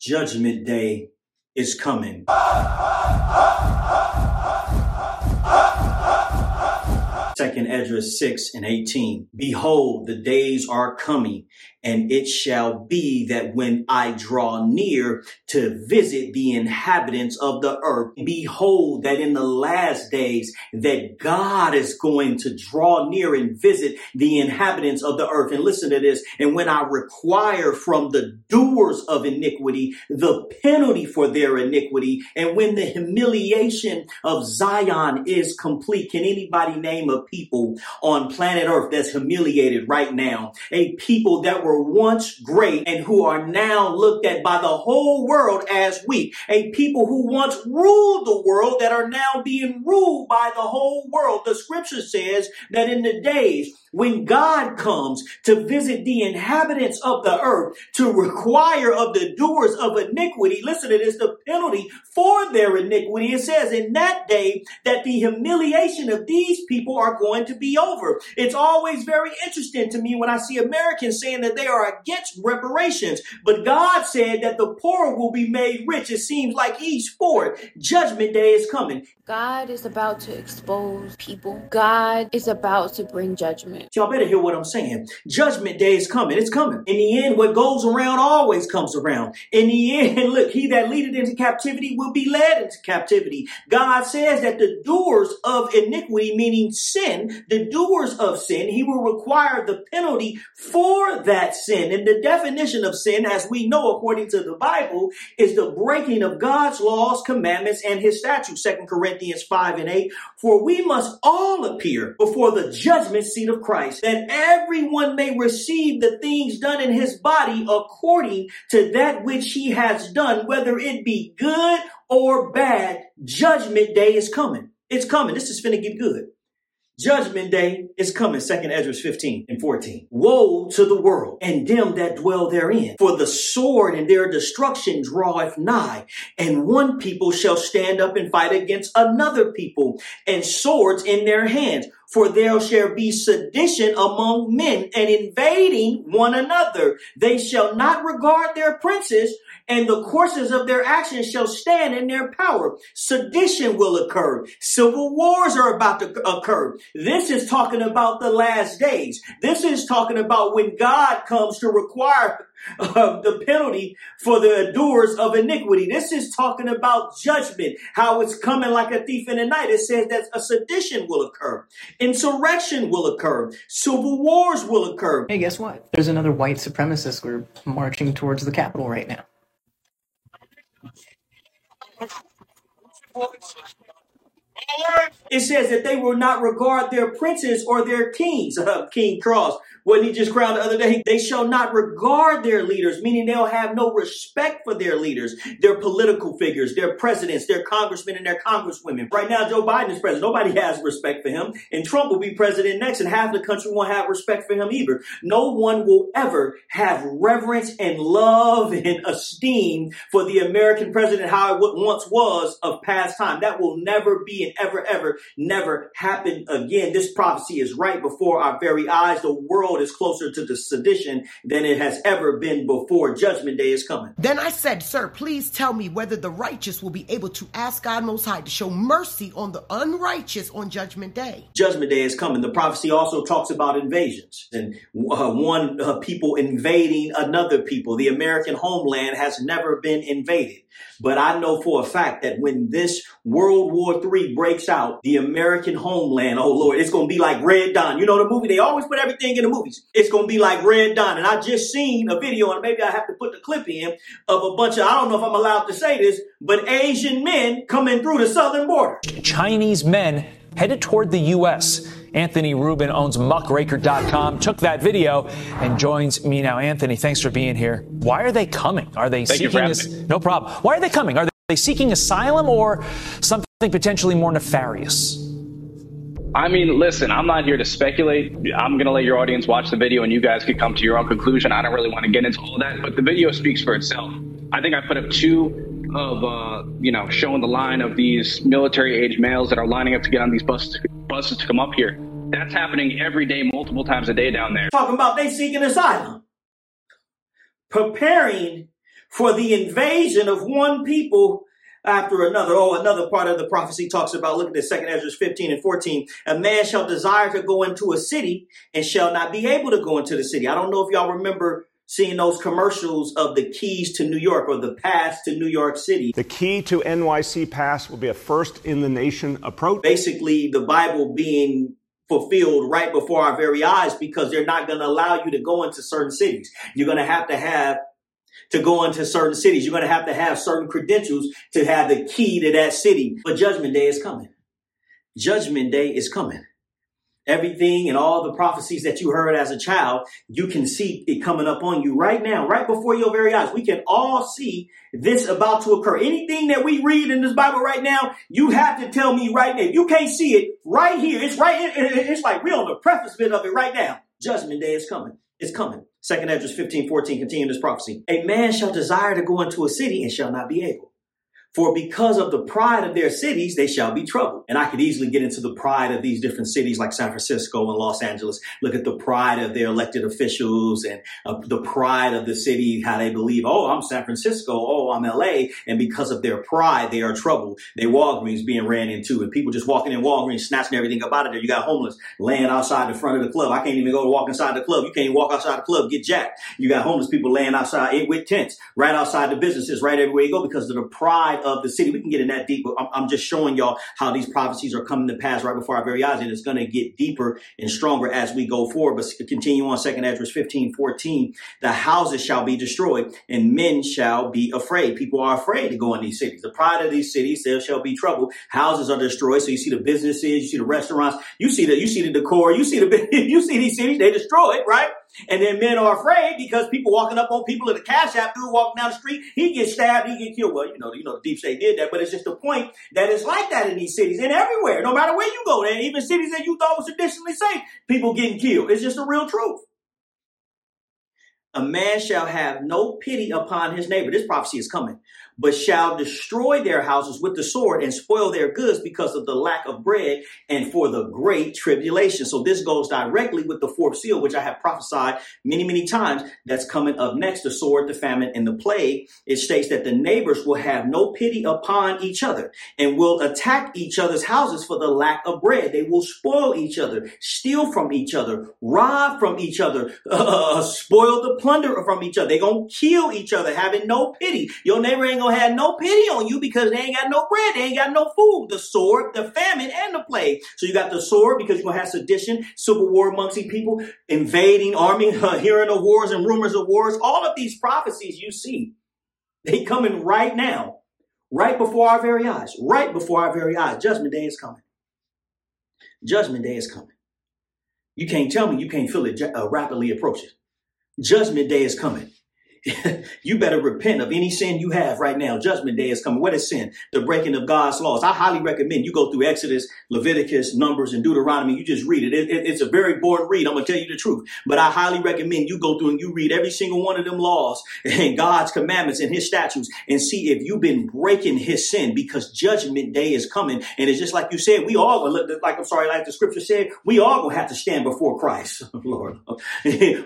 Judgment day is coming. Second Esdras 6 and 18. Behold, the days are coming, and it shall be that when I draw near to visit the inhabitants of the earth, behold that in the last days that God is going to draw near and visit the inhabitants of the earth. And listen to this. And when I require from the doers of iniquity the penalty for their iniquity, and when the humiliation of Zion is complete, can anybody name a people on planet earth that's humiliated right now? A people that were once great and who are now looked at by the whole world as weak. A people who once ruled the world that are now being ruled by the whole world. The scripture says that in the days when God comes to visit the inhabitants of the earth to require of the doers of iniquity, listen to this, the penalty for their iniquity. It says in that day that the humiliation of these people are going to be over. It's always very interesting to me when I see Americans saying that they are against reparations, but God said that the poor will be made rich. It seems like he's for it. Judgment day is coming. God is about to expose people. God is about to bring judgment. Y'all better hear what I'm saying. Judgment day is coming. It's coming. In the end, what goes around always comes around. In the end, look, he that leadeth into captivity will be led into captivity. God says that the doers of iniquity, meaning sin, the doers of sin, he will require the penalty for that sin. And the definition of sin, as we know according to the Bible, is the breaking of God's laws, commandments, and his statutes. Second Corinthians Corinthians 5 and 8. For we must all appear before the judgment seat of Christ, that everyone may receive the things done in his body according to that which he has done, whether it be good or bad. Judgment day is coming. It's coming. This is finna get good. Judgment day is coming, 2nd Esdras 15 and 14. Woe to the world and them that dwell therein, for the sword and their destruction draweth nigh, and one people shall stand up and fight against another people, and swords in their hands. For there shall be sedition among men and invading one another. They shall not regard their princes, and the courses of their actions shall stand in their power. Sedition will occur. Civil wars are about to occur. This is talking about the last days. This is talking about when God comes to require uh, the penalty for the doers of iniquity. This is talking about judgment, how it's coming like a thief in the night. It says that a sedition will occur, insurrection will occur, civil wars will occur. Hey, guess what? There's another white supremacist group marching towards the Capitol right now. It says that they will not regard their princes or their kings. King Cross what he just crowned the other day, they shall not regard their leaders, meaning they'll have no respect for their leaders, their political figures, their presidents, their congressmen, and their congresswomen. Right now, Joe Biden is president. Nobody has respect for him. And Trump will be president next, and half the country won't have respect for him either. No one will ever have reverence and love and esteem for the American president, how it once was of past time. That will never be and ever, ever, never happen again. This prophecy is right before our very eyes. The world is closer to the sedition than it has ever been before. Judgment day is coming. Then I said, Sir, please tell me whether the righteous will be able to ask God Most High to show mercy on the unrighteous on Judgment Day. Judgment day is coming. The prophecy also talks about invasions and uh, one uh, people invading another people. The American homeland has never been invaded. But I know for a fact that when this World War III breaks out, the American homeland, oh Lord, it's going to be like Red Dawn. You know the movie? They always put everything in the movies. It's going to be like Red Dawn. And I just seen a video, and maybe I have to put the clip in of a bunch of, I don't know if I'm allowed to say this, but Asian men coming through the southern border. Chinese men headed toward the U.S. Anthony Rubin owns muckraker.com, took that video and joins me now. Anthony, thanks for being here. Why are they coming? Are they Thank seeking this? No problem. Why are they coming? Are they seeking asylum or something potentially more nefarious? I mean, listen, I'm not here to speculate. I'm going to let your audience watch the video and you guys can come to your own conclusion. I don't really want to get into all that, but the video speaks for itself. I think I put up two of, uh, you know, showing the line of these military age males that are lining up to get on these buses, buses to come up here. That's happening every day, multiple times a day down there. Talking about they seeking asylum. Preparing for the invasion of one people after another. Oh, another part of the prophecy talks about, look at this, second Ezra 15 and 14. A man shall desire to go into a city and shall not be able to go into the city. I don't know if y'all remember seeing those commercials of the keys to New York or the pass to New York City. The key to NYC Pass will be a first in the nation approach. Basically, the Bible being fulfilled right before our very eyes because they're not going to allow you to go into certain cities. You're going to have to have to go into certain cities. You're going to have to have certain credentials to have the key to that city. But judgment day is coming. Judgment day is coming. Everything and all the prophecies that you heard as a child, you can see it coming up on you right now, right before your very eyes. We can all see this about to occur. Anything that we read in this Bible right now, you have to tell me right now. You can't see it right here, it's right, it's like we're on the preface bit of it right now. Judgment day is coming. It's coming. Second Ezra 15, 14, continue this prophecy. A man shall desire to go into a city and shall not be able. For because of the pride of their cities, they shall be troubled. And I could easily get into the pride of these different cities like San Francisco and Los Angeles. Look at the pride of their elected officials and uh, the pride of the city, how they believe, oh, I'm San Francisco, oh, I'm LA. And because of their pride, they are troubled. They Walgreens being ran into and people just walking in Walgreens, snatching everything up out of there. You got homeless laying outside the front of the club. I can't even go to walk inside the club. You can't even walk outside the club, get jacked. You got homeless people laying outside with tents right outside the businesses, right everywhere you go because of the pride of the city. We can get in that deep, but I'm, I'm just showing y'all how these prophecies are coming to pass right before our very eyes, and it's going to get deeper and stronger as we go forward. But continue on, Second Ezra 15, 14. The houses shall be destroyed, and men shall be afraid. People are afraid to go in these cities. The pride of these cities, there shall be trouble. Houses are destroyed. So you see the businesses, you see the restaurants, you see the you see the decor, you see the you see these cities, they destroy it, right? And then men are afraid because people walking up on people in the cash app dude walking down the street, he gets stabbed, he get killed. Well, you know, you know, the deep state did that, but it's just the point that it's like that in these cities and everywhere, no matter where you go. And even cities that you thought was traditionally safe, people getting killed. It's just the real truth. A man shall have no pity upon his neighbor. This prophecy is coming but shall destroy their houses with the sword and spoil their goods because of the lack of bread and for the great tribulation. So this goes directly with the fourth seal, which I have prophesied many, many times. That's coming up next, the sword, the famine, and the plague. It states that the neighbors will have no pity upon each other and will attack each other's houses for the lack of bread. They will spoil each other, steal from each other, rob from each other, uh, spoil the plunder from each other. They're going to kill each other, having no pity. Your neighbor ain't going gonna have no pity on you because they ain't got no bread, they ain't got no food. The sword, the famine, and the plague. So you got the sword because you're gonna have sedition, civil war amongst people, invading army, uh, hearing of wars and rumors of wars. All of these prophecies you see, they coming right now, right before our very eyes, right before our very eyes. Judgment day is coming. Judgment day is coming. You can't tell me you can't feel it uh, rapidly approaching. Judgment day is coming. you better repent of any sin you have right now. Judgment day is coming. What is sin? The breaking of God's laws. I highly recommend you go through Exodus, Leviticus, Numbers, and Deuteronomy. You just read it. it, it it's a very boring read. I'm going to tell you the truth. But I highly recommend you go through and you read every single one of them laws and God's commandments and his statutes and see if you've been breaking his sin because judgment day is coming. And it's just like you said, we all, like I'm sorry, like the scripture said, we all going to have to stand before Christ, Lord,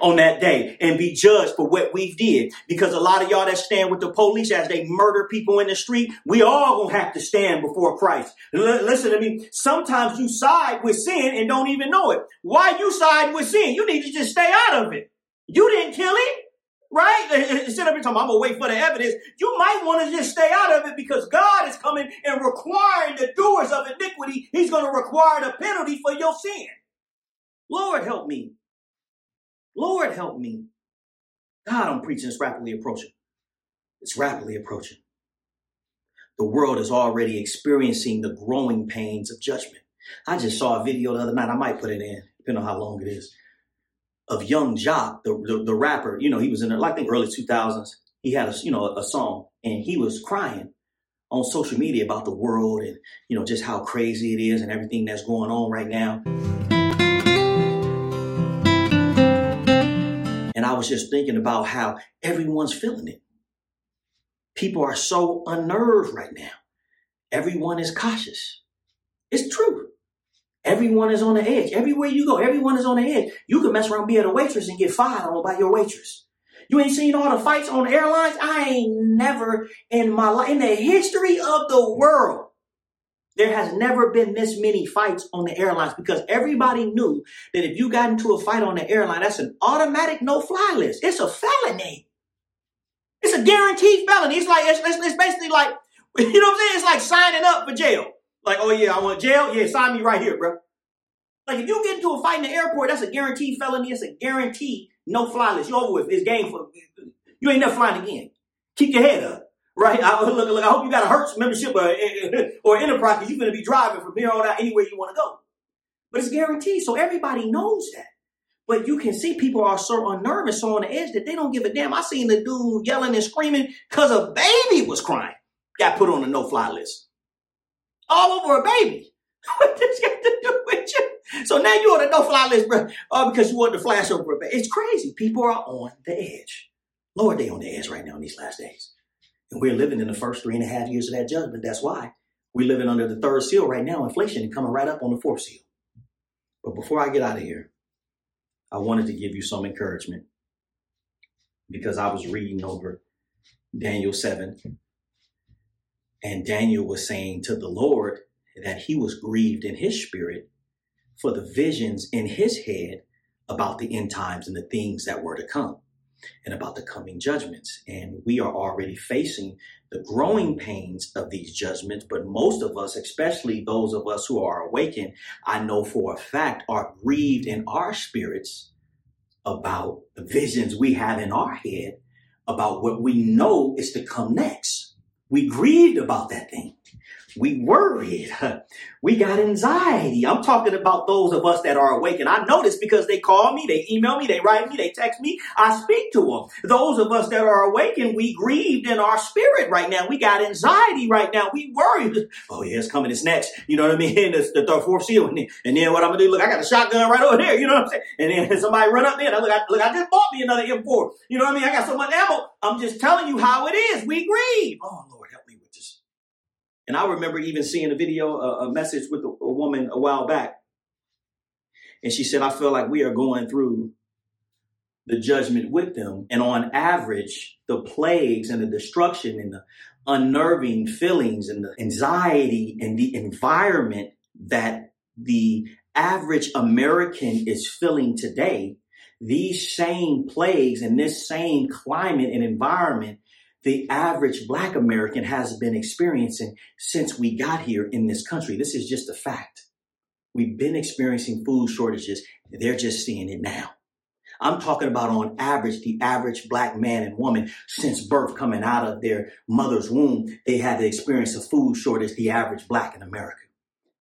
on that day and be judged for what we did because a lot of y'all that stand with the police as they murder people in the street, we all gonna have to stand before Christ. L- listen to me. Sometimes you side with sin and don't even know it. Why you side with sin? You need to just stay out of it. You didn't kill it. Right? Instead of talking, I'm gonna wait for the evidence. You might want to just stay out of it because God is coming and requiring the doers of iniquity. He's gonna require the penalty for your sin. Lord help me. Lord help me. God, I'm preaching is rapidly approaching. It's rapidly approaching. The world is already experiencing the growing pains of judgment. I just saw a video the other night. I might put it in, depending on how long it is, of Young Joc, the, the, the rapper. You know, he was in the, I think, early 2000s. He had a, you know, a song and he was crying on social media about the world and, you know, just how crazy it is and everything that's going on right now. Was just thinking about how everyone's feeling it. People are so unnerved right now. Everyone is cautious. It's true. Everyone is on the edge. Everywhere you go, everyone is on the edge. You can mess around, be at a waitress and get fired on by your waitress. You ain't seen all the fights on airlines? I ain't never in my life, in the history of the world, there has never been this many fights on the airlines because everybody knew that if you got into a fight on the airline, that's an automatic no-fly list. It's a felony. It's a guaranteed felony. It's like it's, it's, it's basically like you know what I'm saying. It's like signing up for jail. Like, oh yeah, I want jail. Yeah, sign me right here, bro. Like if you get into a fight in the airport, that's a guaranteed felony. It's a guaranteed no fly list. You're over with. It's game for you. Ain't never flying again. Keep your head up. Right? I, look, look, I hope you got a Hertz membership or, or Enterprise because you're going to be driving from here on out anywhere you want to go. But it's guaranteed. So everybody knows that. But you can see people are so unnervous, so on the edge that they don't give a damn. I seen the dude yelling and screaming because a baby was crying. Got put on the no-fly list. All over a baby. What this got to do with you? So now you're on the no-fly list, bro, all because you want to flash over a baby. It's crazy. People are on the edge. Lord, they on the edge right now in these last days. And we're living in the first three and a half years of that judgment. That's why we're living under the third seal right now, inflation coming right up on the fourth seal. But before I get out of here, I wanted to give you some encouragement because I was reading over Daniel 7 and Daniel was saying to the Lord that he was grieved in his spirit for the visions in his head about the end times and the things that were to come and about the coming judgments. And we are already facing the growing pains of these judgments, but most of us, especially those of us who are awakened, I know for a fact are grieved in our spirits about the visions we have in our head about what we know is to come next. We grieved about that thing. We worried. We got anxiety. I'm talking about those of us that are awake. And I know this because they call me, they email me, they write me, they text me. I speak to them. Those of us that are awakened, we grieved in our spirit right now. We got anxiety right now. We worried. Oh, yeah, it's coming. It's next. You know what I mean? It's the third, fourth seal. And then, and what I'm to do, look, I got a shotgun right over there. You know what I'm saying? And then somebody run up there. Look, I, look, I just bought me another M4. You know what I mean? I got so much ammo. I'm just telling you how it is. We grieve. Oh, Lord. And I remember even seeing a video, a, a message with a, a woman a while back. And she said, I feel like we are going through the judgment with them. And on average, the plagues and the destruction and the unnerving feelings and the anxiety and the environment that the average American is feeling today, these same plagues and this same climate and environment the average black American has been experiencing since we got here in this country. This is just a fact. We've been experiencing food shortages. They're just seeing it now. I'm talking about on average, the average black man and woman since birth coming out of their mother's womb, they had to experience a food shortage, the average black in America.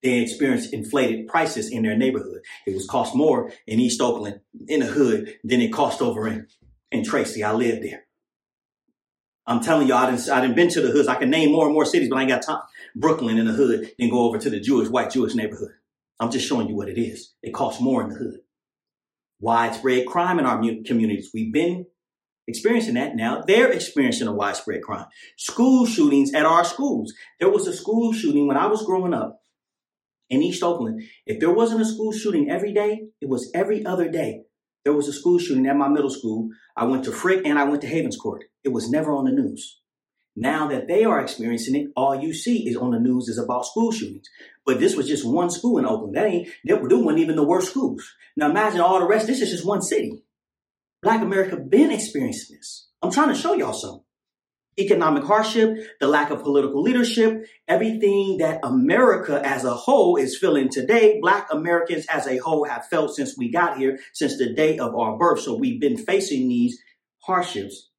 They experienced inflated prices in their neighborhood. It was cost more in East Oakland in the hood than it cost over in, in Tracy. I lived there. I'm telling you, I didn't, I didn't been to the hoods. I can name more and more cities, but I ain't got time. Brooklyn in the hood, then go over to the Jewish, white Jewish neighborhood. I'm just showing you what it is. It costs more in the hood. Widespread crime in our communities. We've been experiencing that now. They're experiencing a widespread crime. School shootings at our schools. There was a school shooting when I was growing up in East Oakland. If there wasn't a school shooting every day, it was every other day. There was a school shooting at my middle school. I went to Frick and I went to Havenscourt. It was never on the news. Now that they are experiencing it, all you see is on the news is about school shootings. But this was just one school in Oakland. That ain't, they weren't even the worst schools. Now imagine all the rest. This is just one city. Black America been experiencing this. I'm trying to show y'all something economic hardship, the lack of political leadership, everything that America as a whole is feeling today, Black Americans as a whole have felt since we got here, since the day of our birth. So we've been facing these hardships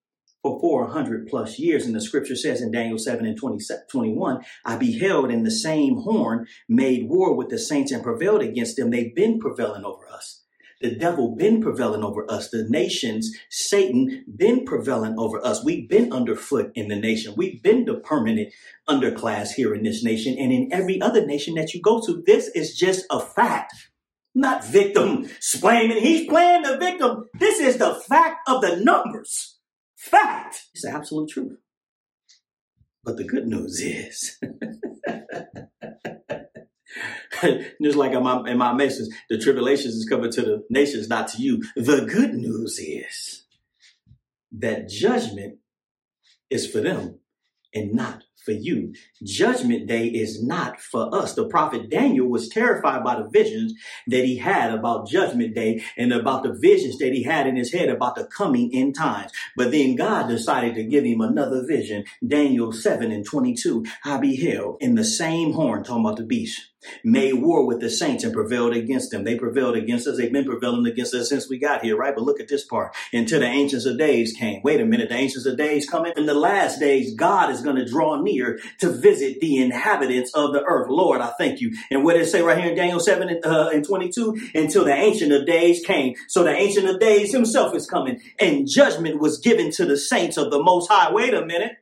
for 400 plus years. And the scripture says in Daniel 7 and 20, 21, I beheld in the same horn made war with the saints and prevailed against them. They've been prevailing over us. The devil been prevailing over us. The nations, Satan been prevailing over us. We've been underfoot in the nation. We've been the permanent underclass here in this nation and in every other nation that you go to. This is just a fact. Not victim splaining. He's playing the victim. This is the fact of the numbers. Fact. It's the absolute truth. But the good news is Just like in my, in my message, the tribulations is coming to the nations, not to you. The good news is that judgment is for them and not for you. Judgment day is not for us. The prophet Daniel was terrified by the visions that he had about judgment day and about the visions that he had in his head about the coming end times. But then God decided to give him another vision. Daniel 7 and 22. I beheld in the same horn, talking about the beast made war with the saints and prevailed against them. They prevailed against us. They've been prevailing against us since we got here, right? But look at this part. Until the ancients of days came. Wait a minute. The ancients of days coming. In the last days, God is going to draw near to visit the inhabitants of the earth. Lord, I thank you. And what did it say right here in Daniel 7 and, uh, and 22? Until the ancient of days came. So the ancient of days himself is coming and judgment was given to the saints of the most high. Wait a minute.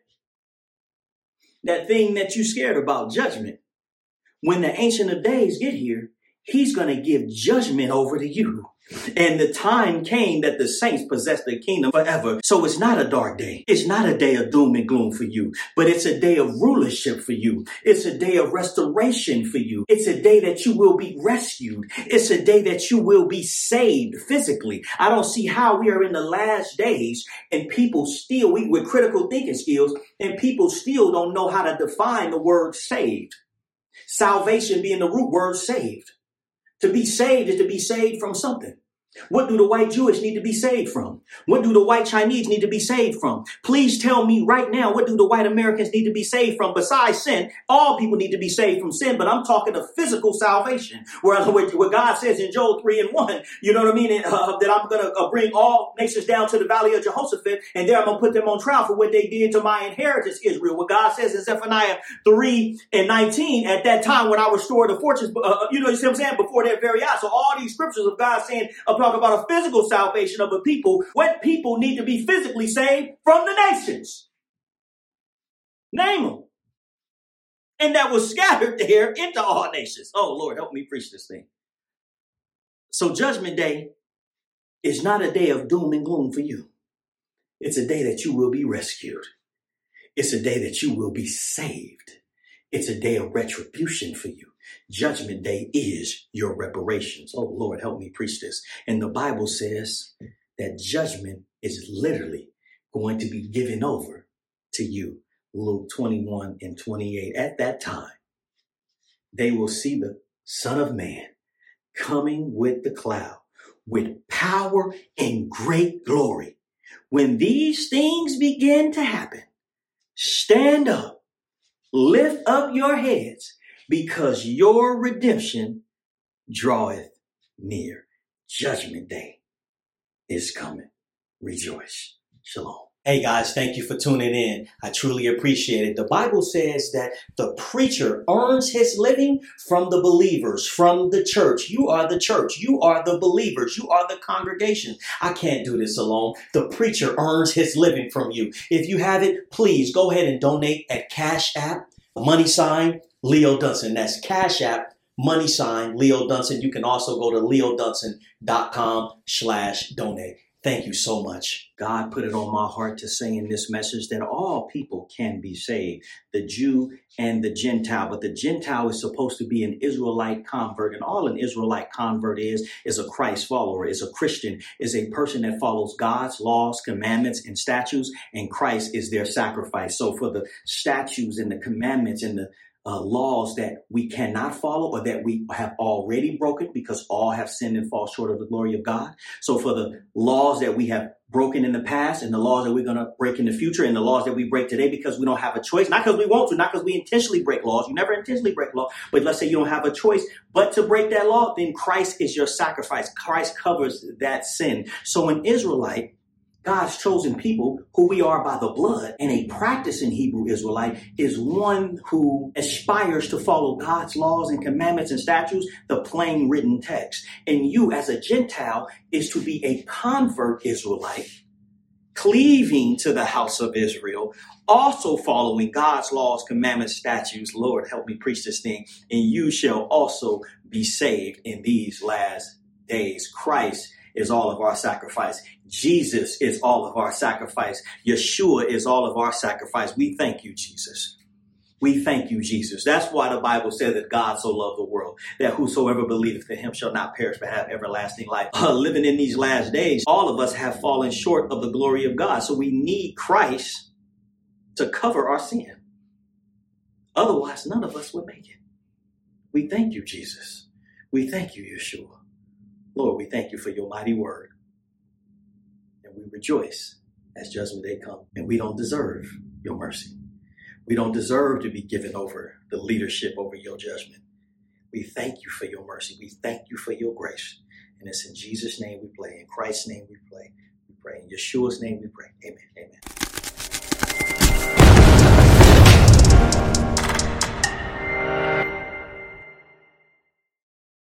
That thing that you scared about, judgment when the Ancient of Days get here, he's going to give judgment over to you. And the time came that the saints possessed the kingdom forever. So it's not a dark day. It's not a day of doom and gloom for you, but it's a day of rulership for you. It's a day of restoration for you. It's a day that you will be rescued. It's a day that you will be saved physically. I don't see how we are in the last days and people still, we, with critical thinking skills, and people still don't know how to define the word saved. Salvation being the root word saved. To be saved is to be saved from something. What do the white Jewish need to be saved from? What do the white Chinese need to be saved from? Please tell me right now, what do the white Americans need to be saved from besides sin? All people need to be saved from sin, but I'm talking of physical salvation. Where, where God says in Joel 3 and 1, you know what I mean? Uh, that I'm going to uh, bring all nations down to the valley of Jehoshaphat, and there I'm going to put them on trial for what they did to my inheritance, Israel. What God says in Zephaniah 3 and 19, at that time when I restore the fortunes, uh, uh, you know, what I'm saying? Before their very eyes. So all these scriptures of God saying, talk about a physical salvation of a people. What people need to be physically saved from the nations? Name them. And that was scattered there into all nations. Oh, Lord, help me preach this thing. So, Judgment Day is not a day of doom and gloom for you. It's a day that you will be rescued. It's a day that you will be saved. It's a day of retribution for you. Judgment day is your reparations. Oh Lord, help me preach this. And the Bible says that judgment is literally going to be given over to you. Luke 21 and 28. At that time, they will see the Son of Man coming with the cloud with power and great glory. When these things begin to happen, stand up, lift up your heads because your redemption draweth near. Judgment day is coming. Rejoice. Shalom. Hey guys, thank you for tuning in. I truly appreciate it. The Bible says that the preacher earns his living from the believers, from the church. You are the church. You are the believers. You are the congregation. I can't do this alone. The preacher earns his living from you. If you have it, please go ahead and donate at Cash App, money sign, Leo Dunson. That's Cash App, money sign, Leo Dunson. You can also go to leodunson.com slash donate. Thank you so much. God put it on my heart to say in this message that all people can be saved, the Jew and the Gentile. But the Gentile is supposed to be an Israelite convert, and all an Israelite convert is is a Christ follower, is a Christian, is a person that follows God's laws, commandments, and statutes, and Christ is their sacrifice. So for the statutes and the commandments and the uh, laws that we cannot follow or that we have already broken because all have sinned and fall short of the glory of God. So for the laws that we have broken in the past and the laws that we're going to break in the future and the laws that we break today because we don't have a choice, not because we want to, not because we intentionally break laws. You never intentionally break law, but let's say you don't have a choice but to break that law, then Christ is your sacrifice. Christ covers that sin. So an Israelite God's chosen people, who we are by the blood, and a practicing Hebrew Israelite is one who aspires to follow God's laws and commandments and statutes, the plain written text. And you, as a Gentile, is to be a convert Israelite, cleaving to the house of Israel, also following God's laws, commandments, statutes. Lord, help me preach this thing. And you shall also be saved in these last days. Christ is all of our sacrifice. Jesus is all of our sacrifice. Yeshua is all of our sacrifice. We thank you, Jesus. We thank you, Jesus. That's why the Bible says that God so loved the world, that whosoever believeth in him shall not perish but have everlasting life. Uh, living in these last days, all of us have fallen short of the glory of God. So we need Christ to cover our sin. Otherwise, none of us would make it. We thank you, Jesus. We thank you, Yeshua. Lord, we thank you for your mighty word. And we rejoice as judgment day comes. And we don't deserve your mercy. We don't deserve to be given over the leadership over your judgment. We thank you for your mercy. We thank you for your grace. And it's in Jesus' name we pray. In Christ's name we pray. We pray. In Yeshua's name we pray. Amen. Amen.